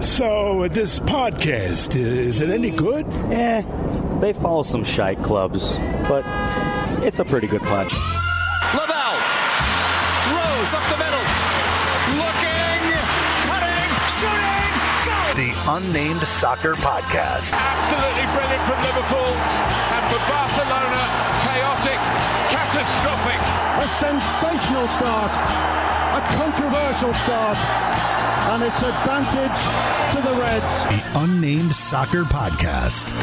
So, this podcast, is it any good? Eh, they follow some shite clubs, but it's a pretty good pod. Lavelle. Rose up the middle. Looking. Cutting. Shooting. Go! The Unnamed Soccer Podcast. Absolutely brilliant from Liverpool. And for Barcelona, chaotic, catastrophic. A sensational start. A controversial start. And it's advantage to the Reds. The Unnamed Soccer Podcast.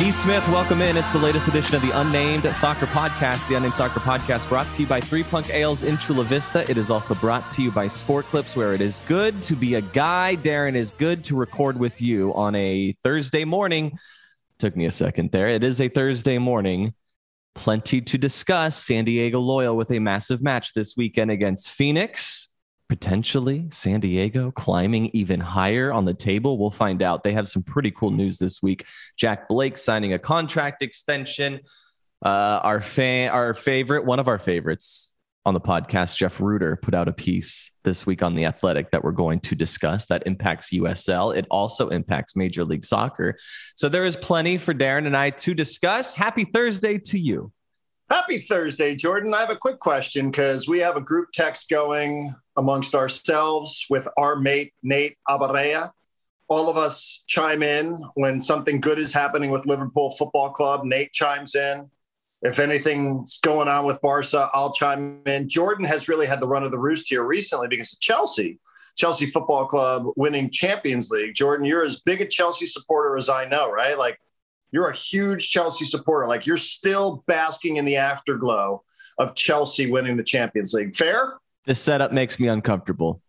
D. Smith, welcome in. It's the latest edition of the Unnamed Soccer Podcast. The Unnamed Soccer Podcast brought to you by Three Punk Ales in Chula Vista. It is also brought to you by Sport Clips, where it is good to be a guy. Darren is good to record with you on a Thursday morning. Took me a second there. It is a Thursday morning. Plenty to discuss. San Diego Loyal with a massive match this weekend against Phoenix. Potentially San Diego climbing even higher on the table. We'll find out. They have some pretty cool news this week. Jack Blake signing a contract extension. Uh, our fan, our favorite, one of our favorites on the podcast, Jeff Rueter, put out a piece this week on the Athletic that we're going to discuss that impacts USL. It also impacts Major League Soccer. So there is plenty for Darren and I to discuss. Happy Thursday to you. Happy Thursday, Jordan. I have a quick question because we have a group text going amongst ourselves with our mate, Nate Abaurrea. All of us chime in when something good is happening with Liverpool Football Club. Nate chimes in. If anything's going on with Barca, I'll chime in. Jordan has really had the run of the roost here recently because of Chelsea, Chelsea Football Club winning Champions League. Jordan, you're as big a Chelsea supporter as I know, right? Like you're a huge Chelsea supporter. Like you're still basking in the afterglow of Chelsea winning the Champions League. Fair? This setup makes me uncomfortable.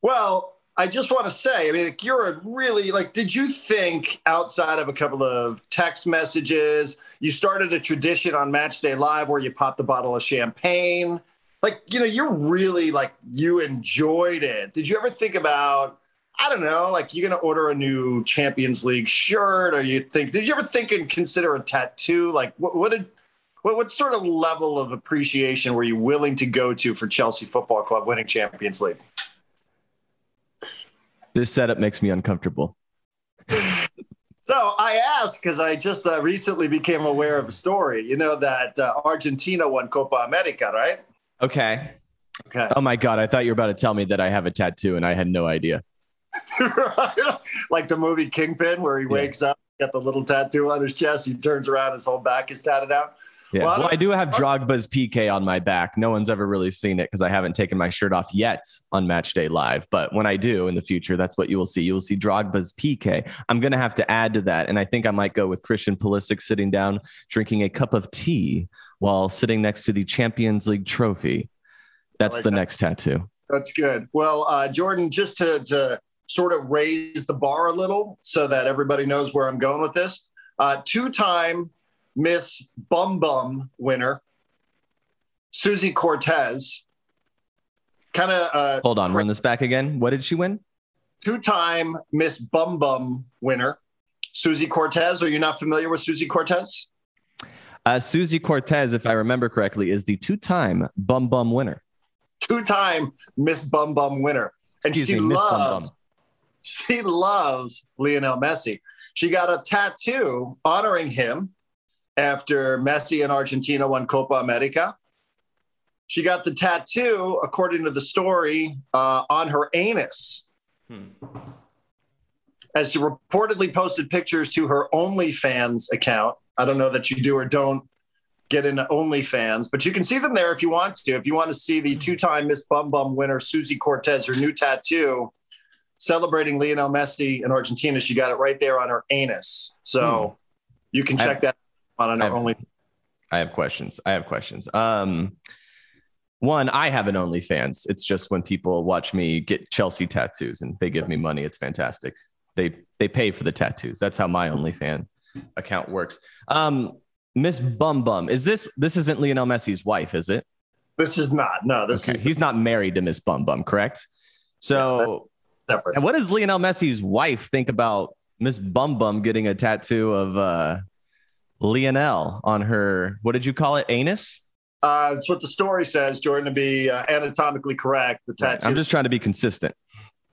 Well, I just want to say, I mean, like, you're a really like. Did you think outside of a couple of text messages, you started a tradition on Match Day Live where you popped a bottle of champagne? Like, you know, you're really like you enjoyed it. Did you ever think about? I don't know, like you're gonna order a new Champions League shirt, or you think? Did you ever think and consider a tattoo? Like, what, what did? What, what sort of level of appreciation were you willing to go to for Chelsea Football Club winning Champions League? This setup makes me uncomfortable. So I asked because I just uh, recently became aware of a story. You know that uh, Argentina won Copa America, right? Okay. Okay. Oh my God. I thought you were about to tell me that I have a tattoo and I had no idea. like the movie Kingpin, where he wakes up, got the little tattoo on his chest, he turns around, his whole back is tatted out. Yeah. Well, I Well, I don't- do have Drogba's PK on my back. No one's ever really seen it because I haven't taken my shirt off yet on Match Day Live. But when I do in the future, that's what you will see. You will see Drogba's PK. I'm going to have to add to that. And I think I might go with Christian Pulisic sitting down, drinking a cup of tea while sitting next to the Champions League trophy. That's like the that. next tattoo. That's good. Well, uh, Jordan, just to, to sort of raise the bar a little so that everybody knows where I'm going with this, uh, two time Miss Bum Bum winner, Suzy Cortez, kind of uh, Hold on, run this back again. What did she win? two time Miss Bum Bum winner, Suzy Cortez. Are you not familiar with Suzy Cortez? Uh, Suzy Cortez, if I remember correctly, is the two time Bum Bum winner. Two time Miss Bum Bum winner. And Excuse she me, Miss Bum loves Bum. she loves Lionel Messi. She got a tattoo honoring him after Messi and Argentina won Copa America. She got the tattoo, according to the story, uh, on her anus. Hmm. As she reportedly posted pictures to her OnlyFans account. I don't know that you do or don't get into OnlyFans, but you can see them there if you want to. If you want to see the hmm. two time Miss Bum Bum winner, Suzy Cortez, her new tattoo celebrating Lionel Messi in Argentina. She got it right there on her anus. So hmm. you can check I- check that on her I've- only. I have questions. I have questions. Um, one, I have an OnlyFans. It's just when people watch me get Chelsea tattoos and they give me money. It's fantastic. They they pay for the tattoos. That's how my OnlyFan account works. Um, Miss Bum Bum, is this this isn't Lionel Messi's wife, is it? This is not. No, this Okay. is He's not married to Miss Bum Bum, correct? So, and what does Lionel Messi's wife think about Miss Bum Bum getting a tattoo of uh, Lionel on her? What did you call it? Anus? Uh, that's what the story says, Jordan, to be uh, anatomically correct. The tattoo. I'm just trying to be consistent.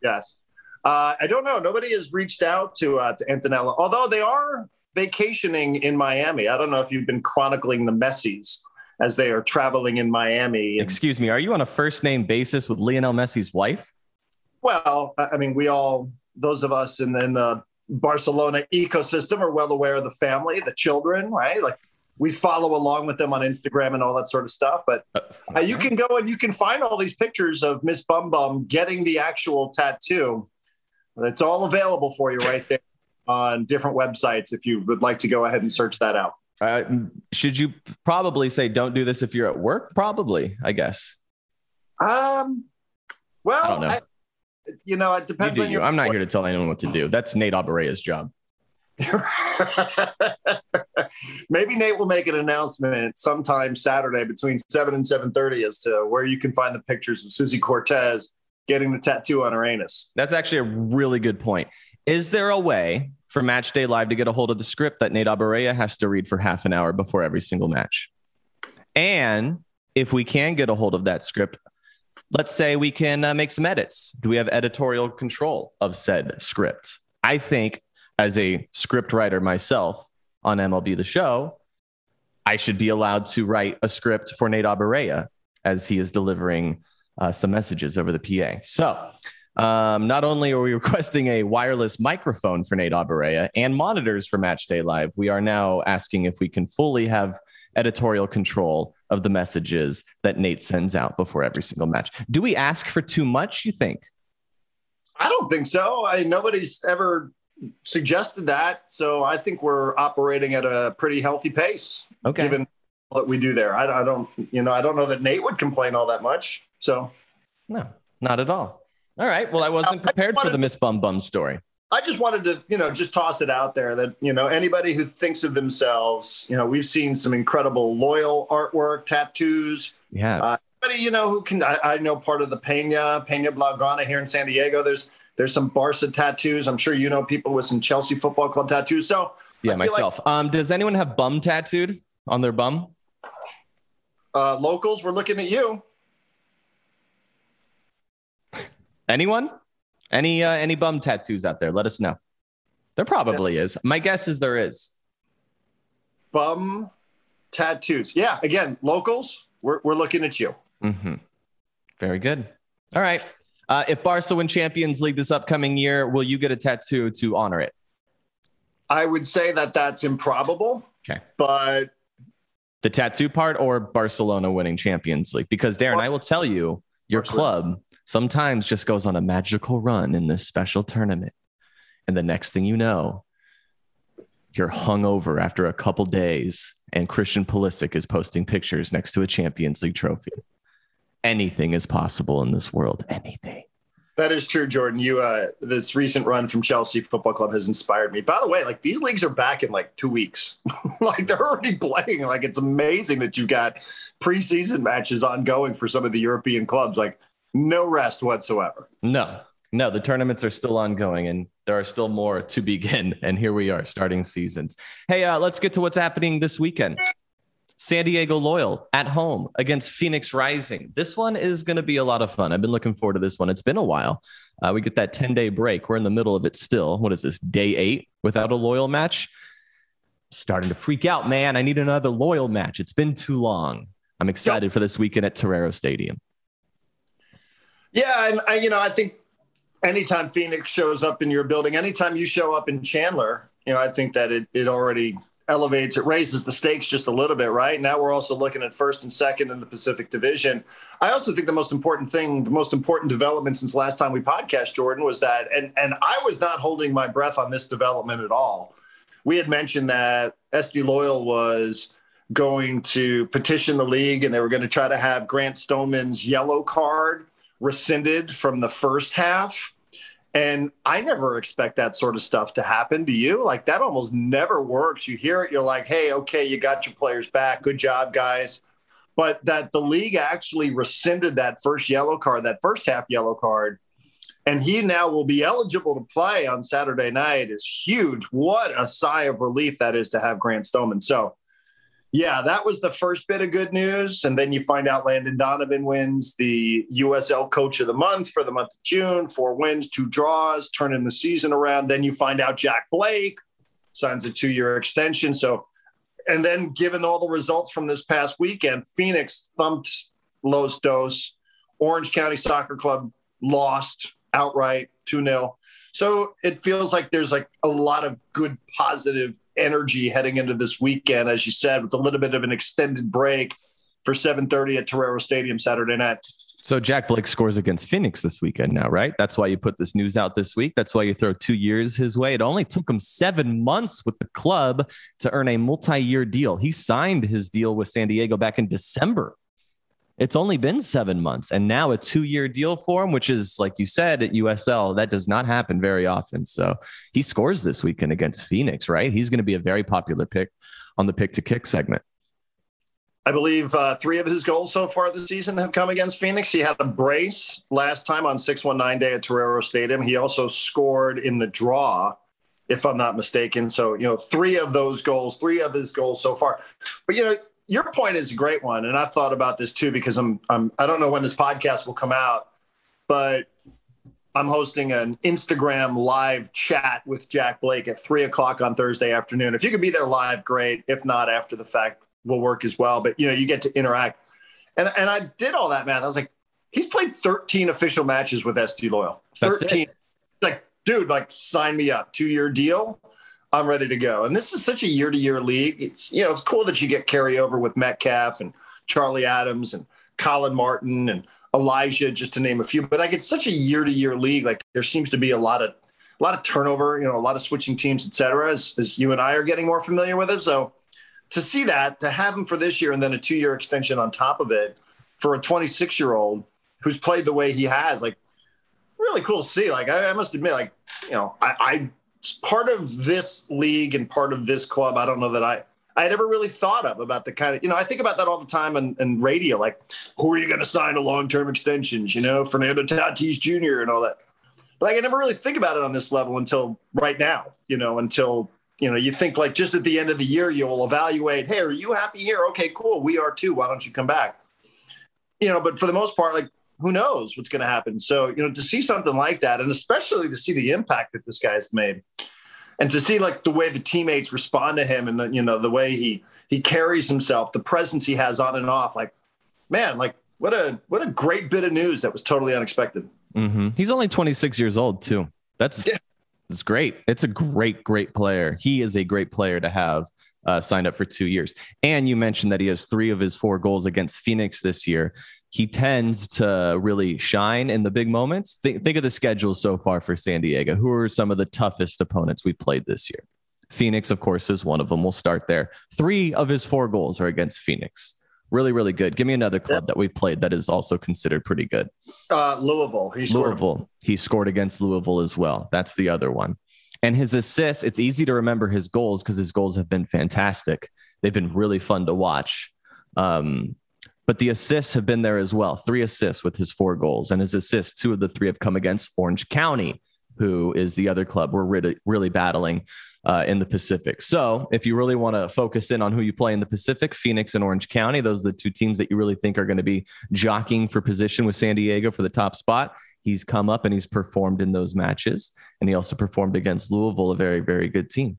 Yes. Uh, I don't know. Nobody has reached out to uh, to Antonella, although they are vacationing in Miami. I don't know if you've been chronicling the Messies as they are traveling in Miami. Excuse me, are you on a first name basis with Lionel Messi's wife? Well, I mean, we all, those of us in, in the Barcelona ecosystem, are well aware of the family, the children, right? Like we follow along with them on Instagram and all that sort of stuff. But uh, you can go and you can find all these pictures of Miss Bum Bum getting the actual tattoo. It's all available for you right there on different websites if you would like to go ahead and search that out. Uh, should you probably say don't do this if you're at work? Probably, I guess. Um, well, I don't know. I, you know, it depends you on you. I'm not here to tell anyone what to do. That's Nate Abaurrea's job. Maybe Nate will make an announcement sometime Saturday between seven and seven thirty as to where you can find the pictures of Suzy Cortez getting the tattoo on her anus. That's actually a really good point. Is there a way for Match Day Live to get a hold of the script that Nate Abaurrea has to read for half an hour before every single match. And if we can get a hold of that script, let's say we can uh, make some edits. Do we have editorial control of said script? I think, as a script writer myself on MLB The Show, I should be allowed to write a script for Nate Abaurrea as he is delivering uh, some messages over the PA. So, um, not only are we requesting a wireless microphone for Nate Abaurrea and monitors for Match Day Live, we are now asking if we can fully have editorial control of the messages that Nate sends out before every single match. Do we ask for too much, you think? I don't think so. I nobody's ever suggested that. So I think we're operating at a pretty healthy pace. Okay. Given what we do there. I, I don't, you know, I don't know that Nate would complain all that much. So no, not at all. All right. Well, I wasn't prepared I for the Miss Bum Bum story. I just wanted to, you know, just toss it out there that, you know, anybody who thinks of themselves, you know, we've seen some incredible loyal artwork, tattoos. Yeah. Uh, anybody, you know, who can, I, I, know part of the Pena, Pena Blaugrana here in San Diego. There's, there's some Barca tattoos. I'm sure you know people with some Chelsea Football Club tattoos. So yeah, myself. Like, um, does anyone have bum tattooed on their bum? Uh, locals, we're looking at you. Anyone? Any uh, any bum tattoos out there? Let us know. There probably yeah. is. My guess is there is. Bum tattoos. Yeah. Again, locals. We're we're looking at you. Mm-hmm. Very good. All right. Uh, if Barca win Champions League this upcoming year, will you get a tattoo to honor it? I would say that that's improbable. Okay. But the tattoo part or Barcelona winning Champions League? Because Darren, I will tell you, your club sometimes just goes on a magical run in this special tournament. And the next thing you know, you're hungover after a couple days, and Christian Pulisic is posting pictures next to a Champions League trophy. Anything is possible in this world. Anything. That is true, Jordan. You uh, this recent run from Chelsea Football Club has inspired me. By the way, like these leagues are back in like two weeks. like they're already playing. Like it's amazing that you got preseason matches ongoing for some of the European clubs. Like no rest whatsoever. No, no, the tournaments are still ongoing and there are still more to begin. And here we are starting seasons. Hey, uh, let's get to what's happening this weekend. San Diego Loyal at home against Phoenix Rising. This one is going to be a lot of fun. I've been looking forward to this one. It's been a while. Uh, we get that 10 day break. We're in the middle of it still. What is this, day eight without a Loyal match? Starting to freak out, man. I need another Loyal match. It's been too long. I'm excited for this weekend at Torero Stadium. Yeah, and I, you know, I think anytime Phoenix shows up in your building, anytime you show up in Chandler, you know, I think that it it already elevates, it raises the stakes just a little bit, right? Now we're also looking at first and second in the Pacific Division. I also think the most important thing, the most important development since last time we podcast, Jordan, was that, and and I was not holding my breath on this development at all. We had mentioned that SD Loyal was going to petition the league and they were going to try to have Grant Stoneman's yellow card rescinded from the first half and I never expect that sort of stuff to happen. Do you? Like that almost never works. You hear it, you're like, hey, okay, you got your players back. Good job, guys. But that the league actually rescinded that first yellow card, that first half yellow card, and he now will be eligible to play on Saturday night is huge. What a sigh of relief that is to have Grant Stoneman. So Yeah, that was the first bit of good news. And then you find out Landon Donovan wins the USL Coach of the Month for the month of June, four wins, two draws, turning the season around. Then you find out Jack Blake signs a two year extension. So, and then given all the results from this past weekend, Phoenix thumped Los Dos, Orange County Soccer Club lost outright 2 0. So it feels like there's like a lot of good positive energy heading into this weekend, as you said, with a little bit of an extended break for 7:30 at Torero Stadium Saturday night. So Jack Blake scores against Phoenix this weekend now, right? That's why you put this news out this week. That's why you throw two years his way. It only took him seven months with the club to earn a multi-year deal. He signed his deal with San Diego back in December it's only been seven months and now a two year deal for him, which is, like you said, at USL, that does not happen very often. So he scores this weekend against Phoenix, right? He's going to be a very popular pick on the pick to kick segment. I believe uh, three of his goals so far this season have come against Phoenix. He had a brace last time on 619 day at Torero Stadium. He also scored in the draw, if I'm not mistaken. So, you know, three of those goals, three of his goals so far. But, you know, your point is a great one, and I've thought about this too because I'm I'm I don't know when this podcast will come out, but I'm hosting an Instagram live chat with Jack Blake at three o'clock on Thursday afternoon. If you could be there live, great. If not, after the fact will work as well. But you know, you get to interact, and and I did all that math. I was like, he's played 13 official matches with SD Loyal. 13. Like, dude, like sign me up. Two year deal. I'm ready to go. And this is such a year to year league. It's you know it's cool that you get carryover with Metcalf and Charlie Adams and Collin Martin and Elijah, just to name a few. But like it's such a year to year league. Like there seems to be a lot of a lot of turnover. You know, a lot of switching teams, et cetera. As, as you and I are getting more familiar with it. So to see that, to have him for this year and then a two year extension on top of it for a 26 year old who's played the way he has, like really cool to see. Like I, I must admit, like you know, I, I part of this league and part of this club. I don't know that I I had ever really thought of about the kind of you know I think about that all the time in, radio. Like, who are you going to sign to long term extensions? You know, Fernando Tatis Jr. and all that. But like, I never really think about it on this level until right now. You know, until you know you think like just at the end of the year you'll evaluate. Hey, are you happy here? Okay, cool. We are too. Why don't you come back? You know, but for the most part, like who knows what's going to happen. So, you know, to see something like that, and especially to see the impact that this guy's made, and to see like the way the teammates respond to him, and the you know the way he he carries himself, the presence he has on and off, like man, like what a what a great bit of news that was totally unexpected. Mm-hmm. He's only 26 years old too. That's yeah. that's great. It's a great great player. He is a great player to have. Uh, signed up for two years. And you mentioned that he has three of his four goals against Phoenix this year he tends to really shine in the big moments. Think, think of the schedule so far for San Diego. Who are some of the toughest opponents we played this year? Phoenix, of course, is one of them. We'll start there. Three of his four goals are against Phoenix. Really, really good. Give me another club that we've played that is also considered pretty good. Uh, Louisville. He Louisville. He scored against Louisville as well. That's the other one. And his assists, it's easy to remember his goals because his goals have been fantastic. They've been really fun to watch. Um, but the assists have been there as well. Three assists with his four goals, and his assists, two of the three have come against Orange County, who is the other club we're really, really battling uh, in the Pacific. So, if you really want to focus in on who you play in the Pacific, Phoenix and Orange County, those are the two teams that you really think are going to be jockeying for position with San Diego for the top spot. He's come up and he's performed in those matches, and he also performed against Louisville, a very, very good team.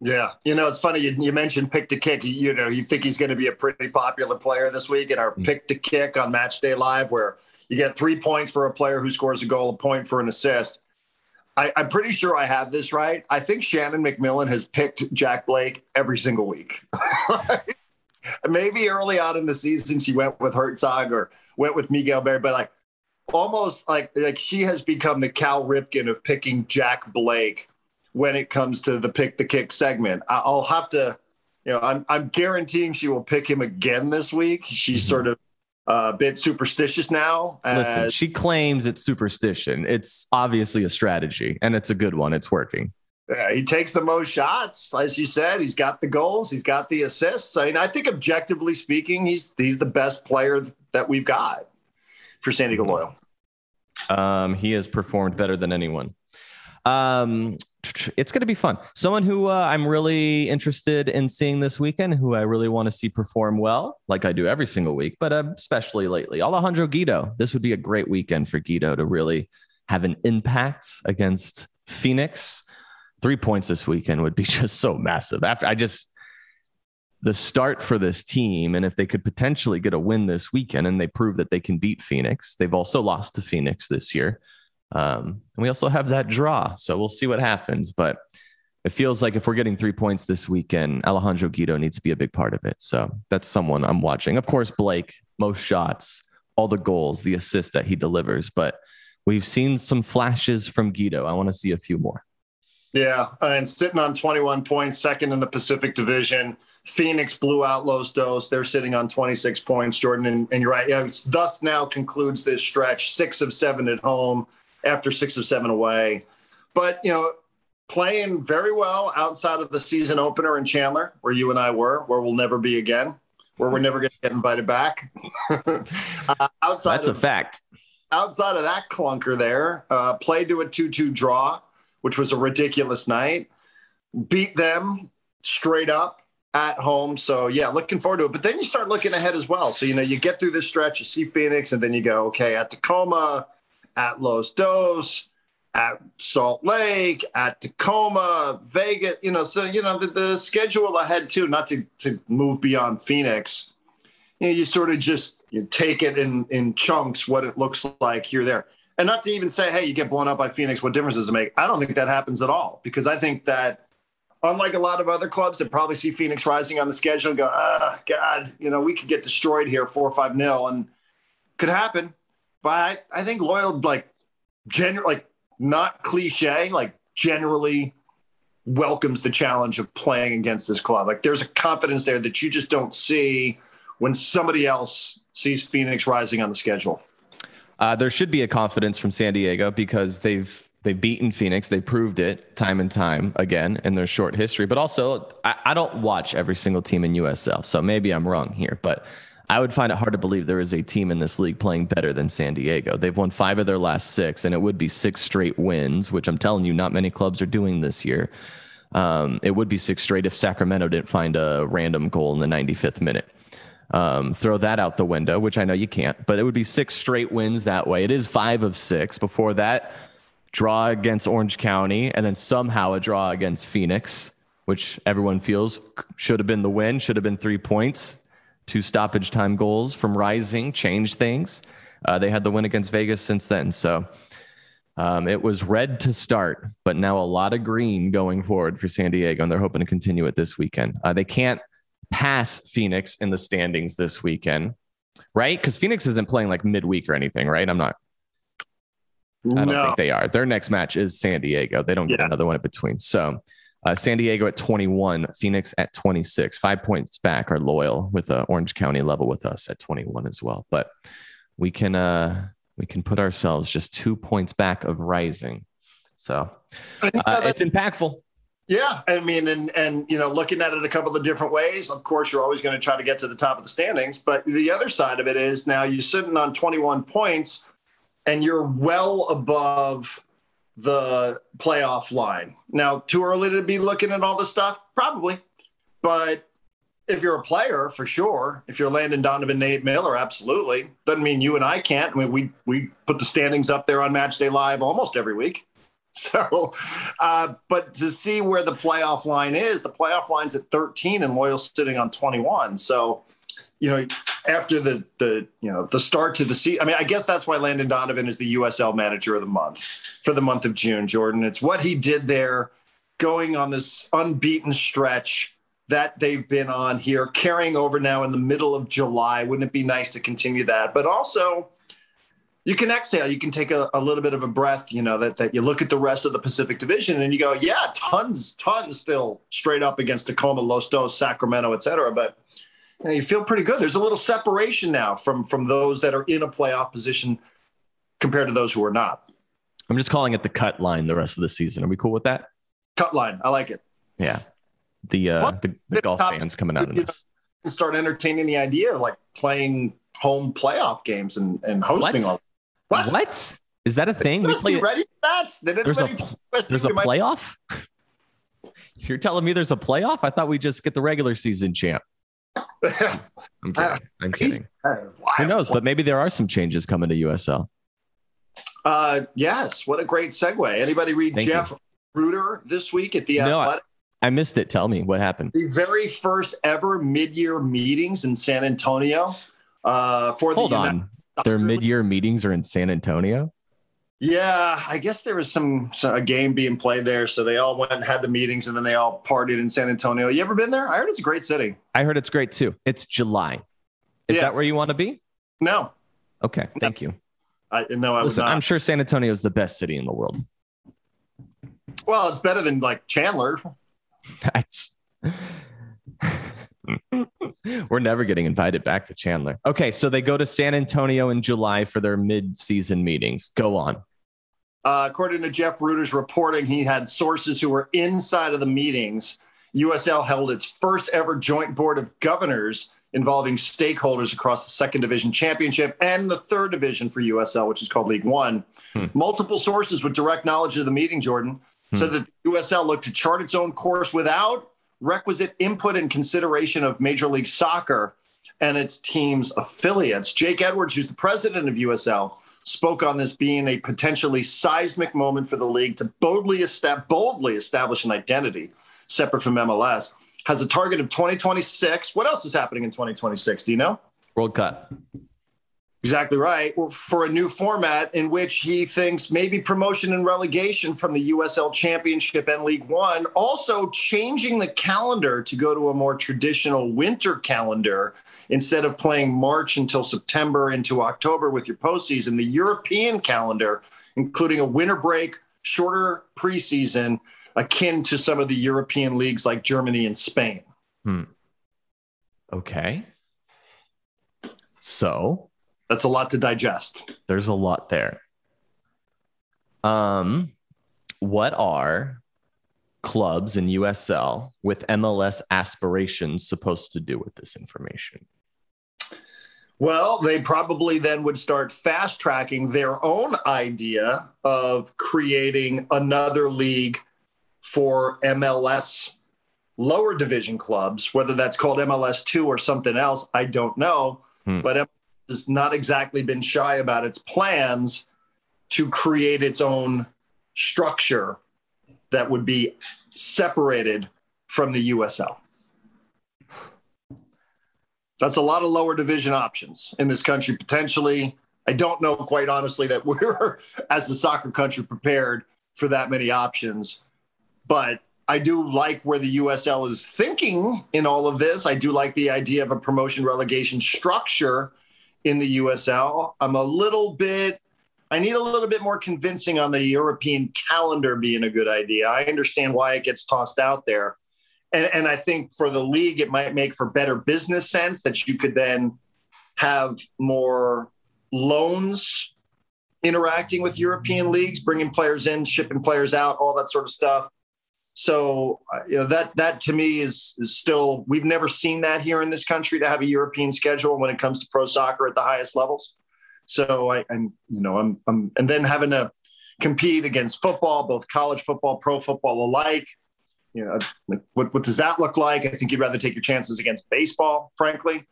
Yeah, you know it's funny. You, you mentioned pick to kick. You, know, you think he's going to be a pretty popular player this week in our mm-hmm. pick to kick on Match Day Live, where you get three points for a player who scores a goal, a point for an assist. I, am pretty sure I have this right. I think Shannon McMillan has picked Jack Blake every single week. Maybe early on in the season she went with Hertzog or went with Miguel Berry, but like almost like like she has become the Cal Ripken of picking Jack Blake when it comes to the pick the kick segment. I'll have to, you know, I'm I'm guaranteeing she will pick him again this week. She's mm-hmm. sort of a bit superstitious now. Listen, she claims it's superstition. It's obviously a strategy, and it's a good one. It's working. Yeah, he takes the most shots, as you said. He's got the goals. He's got the assists. I mean, I think objectively speaking, he's he's the best player that we've got for San Diego mm-hmm. Loyal. Um, he has performed better than anyone. Um, it's going to be fun. Someone who uh, I'm really interested in seeing this weekend, who I really want to see perform well, like I do every single week, but uh, especially lately, Alejandro Guido. This would be a great weekend for Guido to really have an impact against Phoenix. Three points this weekend would be just so massive. After I just the start for this team, and if they could potentially get a win this weekend, and they prove that they can beat Phoenix, they've also lost to Phoenix this year. Um, and we also have that draw. So we'll see what happens. But it feels like if we're getting three points this weekend, Alejandro Guido needs to be a big part of it. So that's someone I'm watching. Of course, Blake, most shots, all the goals, the assists that he delivers. But we've seen some flashes from Guido. I want to see a few more. Yeah, and sitting on 21 points, second in the Pacific Division. Phoenix blew out Los Dos. They're sitting on 26 points, Jordan. And, and you're right. Yeah, thus now concludes this stretch, six of seven at home, after six or seven away. But, you know, playing very well outside of the season opener in Chandler, where you and I were, where we'll never be again, where we're never going to get invited back. uh, outside That's of, a fact. Outside of that clunker there, uh, played to a 2 2 draw, which was a ridiculous night. Beat them straight up at home. So, yeah, looking forward to it. But then you start looking ahead as well. So, you know, you get through this stretch, you see Phoenix, and then you go, okay, at Tacoma, at Los Dos, at Salt Lake, at Tacoma, Vegas. You know, so you know the, the schedule ahead too. Not to to move beyond Phoenix. You know, you sort of just you take it in in chunks what it looks like here there, and not to even say, hey, you get blown up by Phoenix. What difference does it make? I don't think that happens at all because I think that. Unlike a lot of other clubs that probably see Phoenix rising on the schedule and go, ah, God, you know, we could get destroyed here four or five nil, and could happen but I, I think Loyal like generally like not cliche, like generally welcomes the challenge of playing against this club. Like there's a confidence there that you just don't see when somebody else sees Phoenix rising on the schedule. Uh, there should be a confidence from San Diego because they've they've beaten Phoenix. They proved it time and time again in their short history. But also, I, I don't watch every single team in USL, so maybe I'm wrong here. But I would find it hard to believe there is a team in this league playing better than San Diego. They've won five of their last six, and it would be six straight wins, which I'm telling you, not many clubs are doing this year. Um, it would be six straight if Sacramento didn't find a random goal in the 95th minute. Um, throw that out the window, which I know you can't, but it would be six straight wins that way. It is five of six. Before that, draw against Orange County, and then somehow a draw against Phoenix, which everyone feels should have been the win, should have been three points two stoppage time goals from Rising changed things. Uh, they had the win against Vegas since then. So um, it was red to start, but now a lot of green going forward for San Diego, and they're hoping to continue it this weekend. Uh, they can't pass Phoenix in the standings this weekend, right? Because Phoenix isn't playing like midweek or anything, right? I'm not. I don't no. think they are. Their next match is San Diego. They don't get yeah. another one in between. So uh, San Diego at 21, Phoenix at 26. Five points back are loyal with uh, Orange County level with us at 21 as well. But we can uh, we can put ourselves just two points back of rising. So uh, it's impactful. Yeah, I mean, and and you know, looking at it a couple of different ways. Of course, you're always going to try to get to the top of the standings, but the other side of it is now you're sitting on 21 points, and you're well above the playoff line. Now, too early to be looking at all this stuff? Probably. But if you're a player, for sure. If you're Landon Donovan, Nate Miller, absolutely. Doesn't mean you and I can't. I mean, we we put the standings up there on Matchday Live almost every week. So, uh, but to see where the playoff line is, the playoff line's at 13 and Loyal sitting on 21. So, you know, after the the you know the start to the season. I mean, I guess that's why Landon Donovan is the USL Manager of the Month for the month of June. Jordan, it's what he did there, going on this unbeaten stretch that they've been on here, carrying over now in the middle of July. Wouldn't it be nice to continue that? But also, you can exhale. You can take a, a little bit of a breath. You know that that you look at the rest of the Pacific Division and you go, yeah, tons, tons still straight up against Tacoma, Los Dos, Sacramento, et cetera. But you, know, you feel pretty good. There's a little separation now from from those that are in a playoff position compared to those who are not. I'm just calling it the cut line the rest of the season. Are we cool with that? Cut line. I like it. Yeah. The uh the, the golf fans coming out of this. and Start entertaining the idea of like playing home playoff games and, and hosting what? all what? What? Is that a thing? We play ready for that. There's a anybody pl- tell us there's a playoff. You're telling me there's a playoff? I thought we just get the regular season champ. I'm kidding. I'm kidding. Who knows? But maybe there are some changes coming to USL. Uh, yes. What a great segue. Anybody read Thank Jeff Rueter this week at the No, I- Athletic? I missed it. Tell me what happened. the very first ever mid-year meetings in San Antonio uh, for Hold the on. Their mid-year meetings are in San Antonio. Yeah, I guess there was some, so- a game being played there, so they all went and had the meetings, and then they all partied in San Antonio. You ever been there? I heard it's a great city. I heard it's great too. It's July. Is Yeah. that where you want to be? No, Okay, thank you. I no, I Listen, would not. I'm sure San Antonio is the best city in the world. well, it's better than like Chandler. That's mm. we're never getting invited back to Chandler. Okay, so they go to San Antonio in July for their mid-season meetings. Go on. Uh, according to Jeff Rueter's reporting, he had sources who were inside of the meetings. USL held its first ever joint board of governors involving stakeholders across the second division championship and the third division for USL, which is called League One. Multiple sources with direct knowledge of the meeting, Jordan, said that USL looked to chart its own course without requisite input and consideration of Major League Soccer and its team's affiliates. Jake Edwards, who's the president of USL, spoke on this being a potentially seismic moment for the league to boldly, estab- boldly establish an identity separate from MLS. Has a target of 2026. What else is happening in 2026? Do you know? World Cup. Exactly right. For a new format in which he thinks maybe promotion and relegation from the USL Championship and League One, also changing the calendar to go to a more traditional winter calendar instead of playing March until September into October with your postseason, the European calendar, including a winter break, shorter preseason, akin to some of the European leagues like Germany and Spain. Hmm. Okay. So That's a lot to digest. there's a lot there. Um, what are clubs in USL with MLS aspirations supposed to do with this information? Well, they probably then would start fast tracking their own idea of creating another league for MLS lower division clubs, whether that's called MLS 2 or something else, I don't know. Hmm. But has not exactly been shy about its plans to create its own structure that would be separated from the USL. That's a lot of lower division options in this country, potentially. I don't know, quite honestly, that we're, as the soccer country, prepared for that many options. But I do like where the USL is thinking in all of this. I do like the idea of a promotion relegation structure in the USL. I'm a little bit, I need a little bit more convincing on the European calendar being a good idea. I understand why it gets tossed out there. And, and I think for the league, it might make for better business sense that you could then have more loans interacting with European leagues, bringing players in, shipping players out, all that sort of stuff. So uh, you know that that to me is is still we've never seen that here in this country to have a European schedule when it comes to pro soccer at the highest levels. So I, I'm you know I'm, I'm and then having to compete against football, both college football, pro football alike. You know, like what what does that look like? I think you'd rather take your chances against baseball, frankly.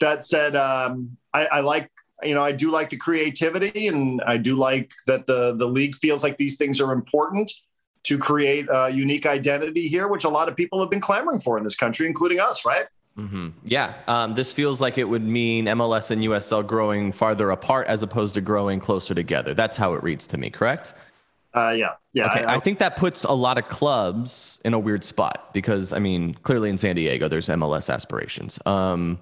That said, um, I, I like you know I do like the creativity, and I do like that the the league feels like these things are important to create a unique identity here, which a lot of people have been clamoring for in this country, including us, right? Mm-hmm. Yeah, um, this feels like it would mean MLS and USL growing farther apart as opposed to growing closer together. That's how it reads to me, correct? Uh, yeah, yeah. Okay, I, think that puts a lot of clubs in a weird spot because, I mean, clearly in San Diego, there's MLS aspirations, um,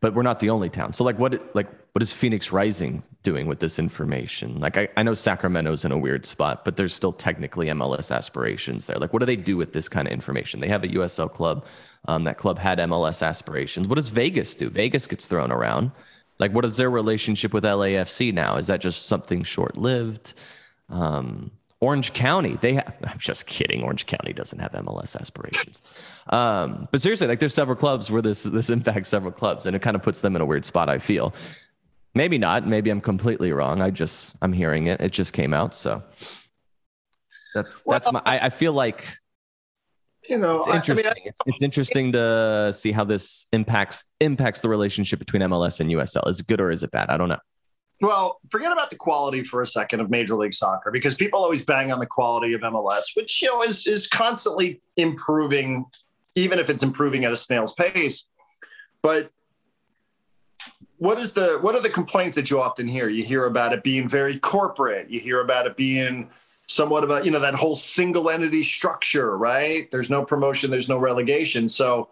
but we're not the only town. So, like, what, like, what is Phoenix Rising doing with this information? Like, I, I know Sacramento's in a weird spot, but there's still technically MLS aspirations there. Like, what do they do with this kind of information? They have a USL club. Um, that club had MLS aspirations. What does Vegas do? Vegas gets thrown around. Like, what is their relationship with LAFC now? Is that just something short lived? Um, Orange County, they have, I'm just kidding. Orange County doesn't have MLS aspirations. Um, but seriously, like there's several clubs where this, this impacts several clubs and it kind of puts them in a weird spot, I feel. Maybe not. Maybe I'm completely wrong. I just I'm hearing it. It just came out, so that's that's my. I, I feel like you know, it's interesting. I mean, I, it's, it's, interesting to see how this impacts impacts the relationship between MLS and USL. Is it good or is it bad? I don't know. Well, forget about the quality for a second of Major League Soccer because people always bang on the quality of MLS, which you know is is constantly improving, even if it's improving at a snail's pace. But what is the what are the complaints that you often hear? You hear about it being very corporate. You hear about it being somewhat of a you know that whole single entity structure, right? There's no promotion, there's no relegation. So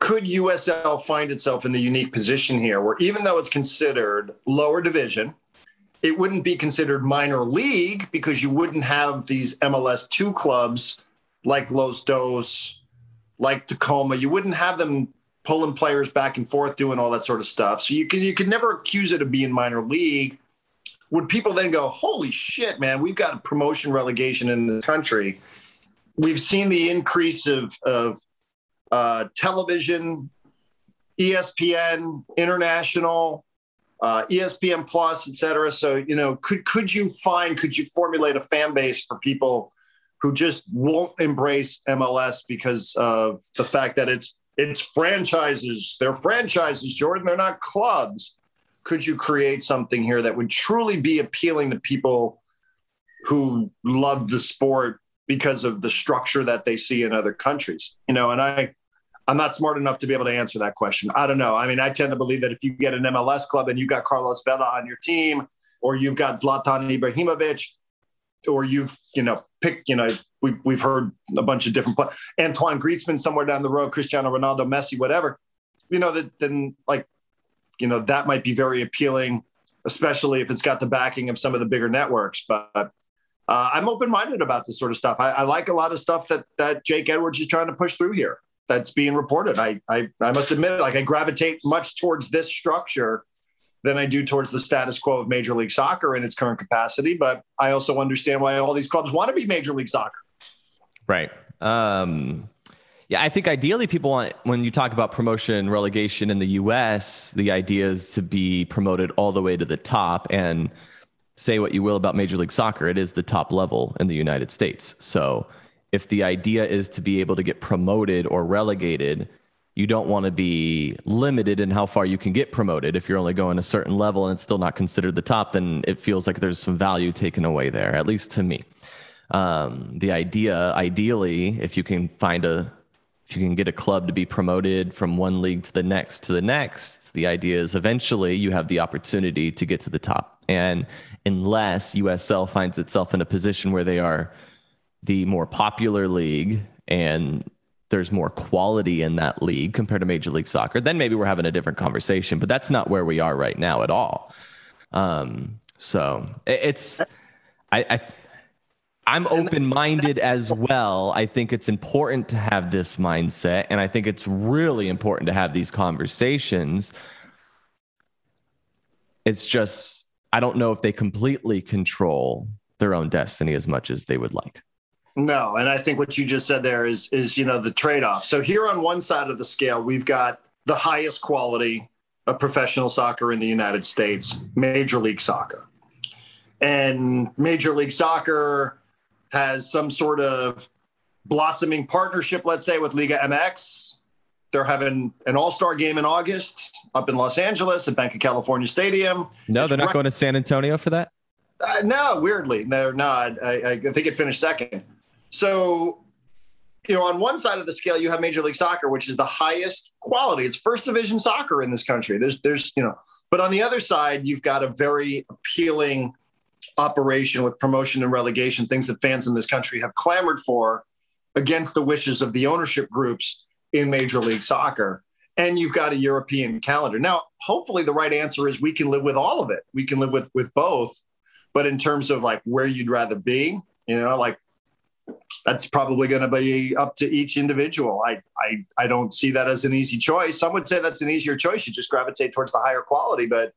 could USL find itself in the unique position here where even though it's considered lower division, it wouldn't be considered minor league because you wouldn't have these MLS two clubs like Los Dos, like Tacoma. You wouldn't have them pulling players back and forth, doing all that sort of stuff. So you can you could never accuse it of being minor league. Would people then go, "Holy shit, man, we've got a promotion relegation in the country"? We've seen the increase of of uh, television, ESPN, international, uh, ESPN Plus, et cetera. So you know, could could you find could you formulate a fan base for people who just won't embrace MLS because of the fact that it's it's franchises. They're franchises, Jordan. They're not clubs. Could you create something here that would truly be appealing to people who love the sport because of the structure that they see in other countries? You know, and I, I'm not smart enough to be able to answer that question. I don't know. I mean, I tend to believe that if you get an MLS club and you've got Carlos Vela on your team, or you've got Zlatan Ibrahimovic, or you've you know picked you know we've, we've heard a bunch of different play- Antoine Griezmann somewhere down the road, Cristiano Ronaldo, Messi, whatever. You know that then like you know that might be very appealing, especially if it's got the backing of some of the bigger networks. But uh, I'm open minded about this sort of stuff. I, I, like a lot of stuff that that Jake Edwards is trying to push through here. That's being reported. I I, I must admit, like I gravitate much towards this structure than I do towards the status quo of Major League Soccer in its current capacity. But I also understand why all these clubs want to be Major League Soccer. Right. Um, yeah, I think ideally people want, when you talk about promotion relegation in the US, the idea is to be promoted all the way to the top. And say what you will about Major League Soccer, it is the top level in the United States. So if the idea is to be able to get promoted or relegated, you don't want to be limited in how far you can get promoted. If you're only going a certain level and it's still not considered the top, then it feels like there's some value taken away there, at least to me. Um, the idea, ideally, if you can find a, if you can get a club to be promoted from one league to the next to the next, the idea is eventually you have the opportunity to get to the top. And unless USL finds itself in a position where they are the more popular league and there's more quality in that league compared to Major League Soccer, then maybe we're having a different conversation. But that's not where we are right now at all. Um, so it's I, I I'm open minded as well. I think it's important to have this mindset, and I think it's really important to have these conversations. It's just, I don't know if they completely control their own destiny as much as they would like. No, and I think what you just said there is is you know the trade-off. So here on one side of the scale, we've got the highest quality of professional soccer in the United States, Major League Soccer. And Major League Soccer has some sort of blossoming partnership, let's say, with Liga MX. They're having an all star game in August up in Los Angeles at Banc of California Stadium. No, they're not going to San Antonio for that? Uh, no, weirdly, they're not. I, I think it finished second. So, you know, on one side of the scale, you have Major League Soccer, which is the highest quality. It's first division soccer in this country. There's, there's, you know, but on the other side, you've got a very appealing operation with promotion and relegation, things that fans in this country have clamored for against the wishes of the ownership groups in Major League Soccer. And you've got a European calendar. Now, hopefully, the right answer is we can live with all of it. We can live with with both. But in terms of like where you'd rather be, you know, like that's probably going to be up to each individual. I, I I don't see that as an easy choice. Some would say that's an easier choice. You just gravitate towards the higher quality, but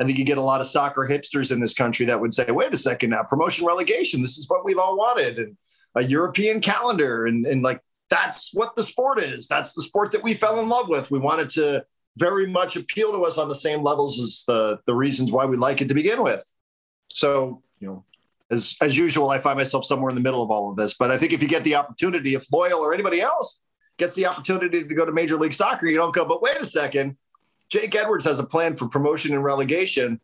I think you get a lot of soccer hipsters in this country that would say, wait a second now, promotion relegation, this is what we've all wanted. And a European calendar. And, and like, that's what the sport is. That's the sport that we fell in love with. We wanted to very much appeal to us on the same levels as the the reasons why we like it to begin with. So, you know, as as usual, I find myself somewhere in the middle of all of this. But I think if you get the opportunity, if Loyal or anybody else gets the opportunity to go to Major League Soccer, you don't go, but wait a second, Jake Edwards has a plan for promotion and relegation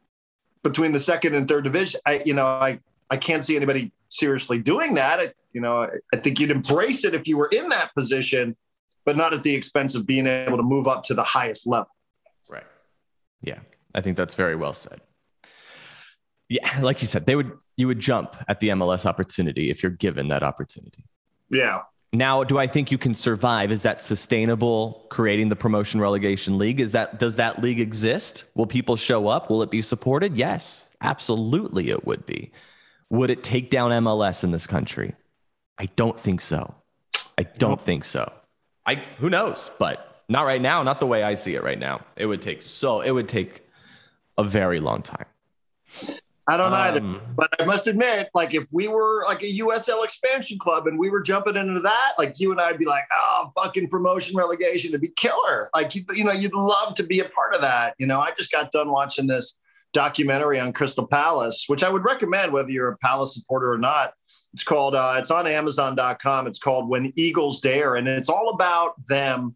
between the second and third division. I, you know, I I can't see anybody seriously doing that. I, you know, I, I think you'd embrace it if you were in that position, but not at the expense of being able to move up to the highest level. Right. Yeah, I think that's very well said. Yeah, like you said, they would you would jump at the MLS opportunity if you're given that opportunity. Yeah. Now, do I think you can survive? Is that sustainable creating the promotion relegation league? Is that does that league exist? Will people show up? Will it be supported? Yes, absolutely it would be. Would it take down MLS in this country? I don't think so. I don't think so. I who knows, but not right now, not the way I see it right now. It would take so it would take a very long time. I don't um, either. But I must admit, like if we were like a USL expansion club and we were jumping into that, like you and I'd be like, oh, fucking promotion relegation to be killer. Like you, you know, you'd love to be a part of that. You know, I just got done watching this documentary on Crystal Palace, which I would recommend whether you're a Palace supporter or not. It's called, uh, it's on Amazon.com. It's called When Eagles Dare. And it's all about them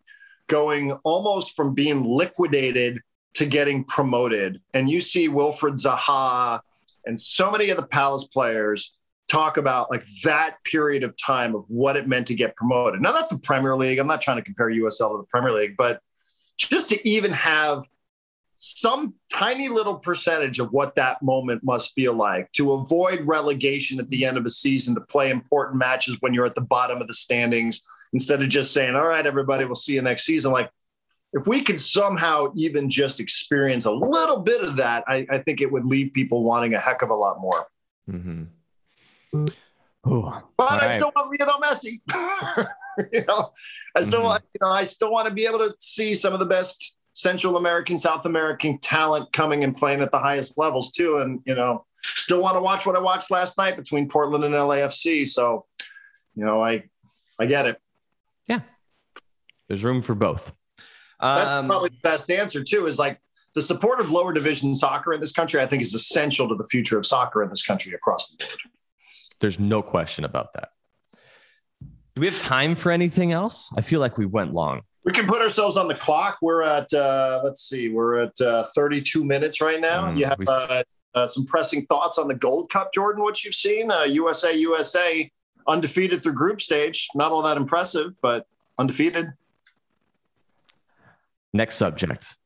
going almost from being liquidated to getting promoted. And you see Wilfried Zaha and so many of the Palace players talk about like that period of time of what it meant to get promoted. Now that's the Premier League. I'm not trying to compare USL to the Premier League, but just to even have some tiny little percentage of what that moment must feel like to avoid relegation at the end of a season to play important matches when you're at the bottom of the standings instead of just saying all right everybody we'll see you next season like if we could somehow even just experience a little bit of that i, I think it would leave people wanting a heck of a lot more mm-hmm. Ooh, but I right. still want Lionel Messi. you know, I still mm-hmm. want, you know, I still want to be able to see some of the best Central American, South American talent coming and playing at the highest levels too. And you know, still want to watch what I watched last night between Portland and LAFC. So, you know, I I get it. Yeah, there's room for both. That's um, probably the best answer too. Is like the support of lower division soccer in this country. I think is essential to the future of soccer in this country across the board. There's no question about that. Do we have time for anything else? I feel like we went long. We can put ourselves on the clock. We're at uh, let's see, we're at uh, 32 minutes right now. Mm, you have we... uh, uh, some pressing thoughts on the Gold Cup, Jordan? What you've seen? USA, uh, USA, undefeated through group stage. Not all that impressive, but undefeated. Next subject.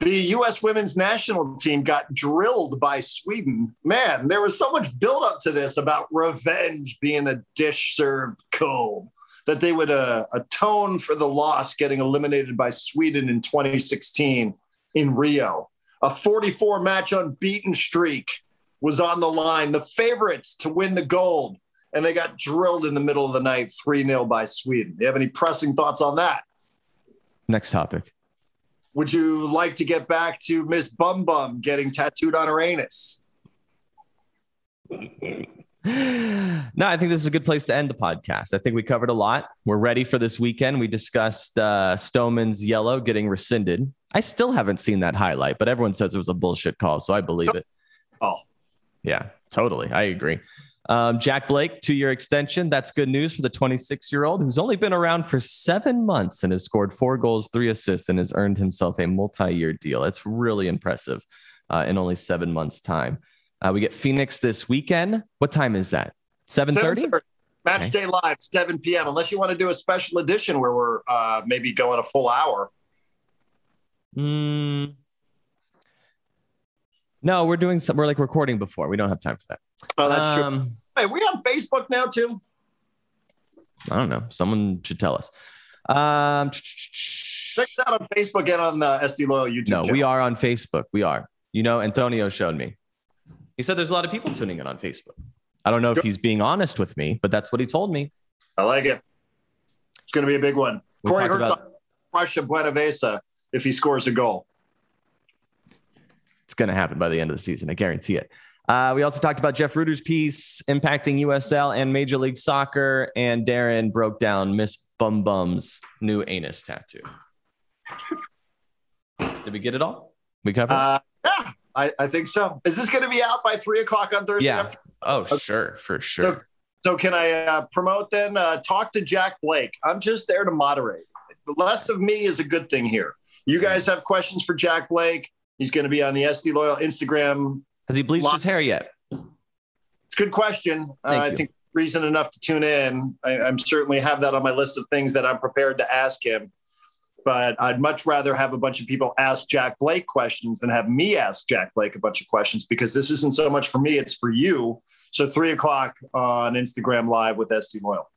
The U.S. women's national team got drilled by Sweden. Man, there was so much buildup to this about revenge being a dish served cold that they would uh, atone for the loss getting eliminated by Sweden in 2016 in Rio. A 44 match unbeaten streak was on the line. The favorites to win the gold, and they got drilled in the middle of the night 3 0 by Sweden. Do you have any pressing thoughts on that? Next topic. Would you like to get back to Miss Bum Bum getting tattooed on her anus? no, I think this is a good place to end the podcast. I think we covered a lot. We're ready for this weekend. We discussed uh, Stoneman's yellow getting rescinded. I still haven't seen that highlight, but everyone says it was a bullshit call, so I believe it. Oh, yeah, totally. I agree. Um, Jack Blake, two year extension. That's good news for the 26 year old who's only been around for seven months and has scored four goals, three assists, and has earned himself a multi year deal. That's really impressive uh, in only seven months' time. Uh, we get Phoenix this weekend. What time is that? 7.30? Match okay. day live, 7 p.m. Unless you want to do a special edition where we're uh, maybe going a full hour. Mm. No, we're doing some, we're like recording before. We don't have time for that. Oh, that's um, true. Hey, we on Facebook now too? I don't know. Someone should tell us. Um, Check it out on Facebook and on the SD Loyal YouTube. No, channel. we are on Facebook. We are. You know, Antonio showed me. He said there's a lot of people tuning in on Facebook. I don't know if he's being honest with me, but that's what he told me. I like it. It's going to be a big one. We Corey Hurts about... Russia Buenavesa if he scores a goal. It's going to happen by the end of the season. I guarantee it. Uh, we also talked about Jeff Rueter's piece impacting USL and Major League Soccer, and Darren broke down Miss Bum Bum's new anus tattoo. Did we get it all? We covered. Uh, yeah, I, I think so. Is this going to be out by three o'clock on Thursday? yeah. after- Oh, sure, for sure. So, so can I uh, promote then? Uh, talk to Jack Blake. I'm just there to moderate. Less of me is a good thing here. You guys have questions for Jack Blake? He's going to be on the SD Loyal Instagram. Has he bleached his hair yet? It's a good question. Uh, I think reason enough to tune in. I, I'm certainly have that on my list of things that I'm prepared to ask him. But I'd much rather have a bunch of people ask Jack Blake questions than have me ask Jack Blake a bunch of questions because this isn't so much for me, it's for you. So three o'clock on Instagram Live with SD Loyal.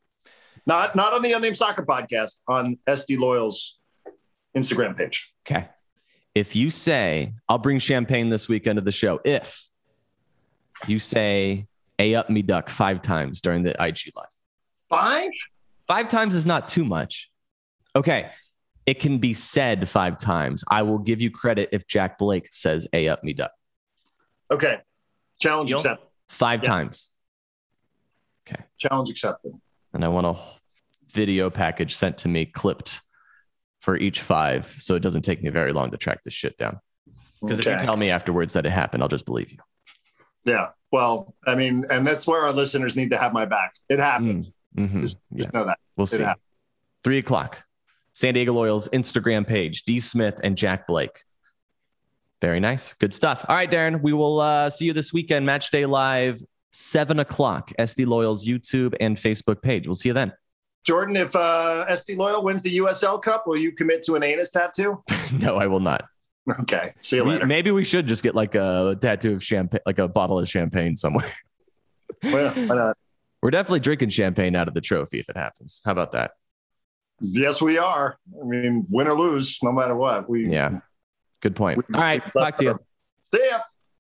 Not not on the Unnamed Soccer Podcast, on SD Loyal's Instagram page. Okay. If you say, I'll bring champagne this weekend of the show, if you say, A up me duck five times during the IG live, Five? five times is not too much. Okay. It can be said five times. I will give you credit if Jack Blake says, A up me duck Okay. Challenge Deal? accepted. five Yeah. times. Okay. Challenge accepted. And I want a video package sent to me clipped for each five. So it doesn't take me very long to track this shit down. Because if you tell me afterwards that it happened, I'll just believe you. Yeah. Well, I mean, and that's where our listeners need to have my back. It happened. Mhm. Just, Yeah. know that. We'll see. happened. Three o'clock. San Diego Loyals Instagram page, D Smith and Jack Blake. Very nice. Good stuff. All right, Darren. We will uh, see you this weekend. Match day live, seven o'clock. SD Loyals YouTube and Facebook page. We'll see you then. Jordan, if uh, SD Loyal wins the USL Cup, will you commit to an anus tattoo? no, I will not. Okay. See you We- later. maybe we should just get like a tattoo of champagne, like a bottle of champagne somewhere. Well, why not? We're definitely drinking champagne out of the trophy if it happens. How about that? yes, we are. I mean, win or lose, no matter what. We Yeah. Good point. we- All right. Talk to you. See ya.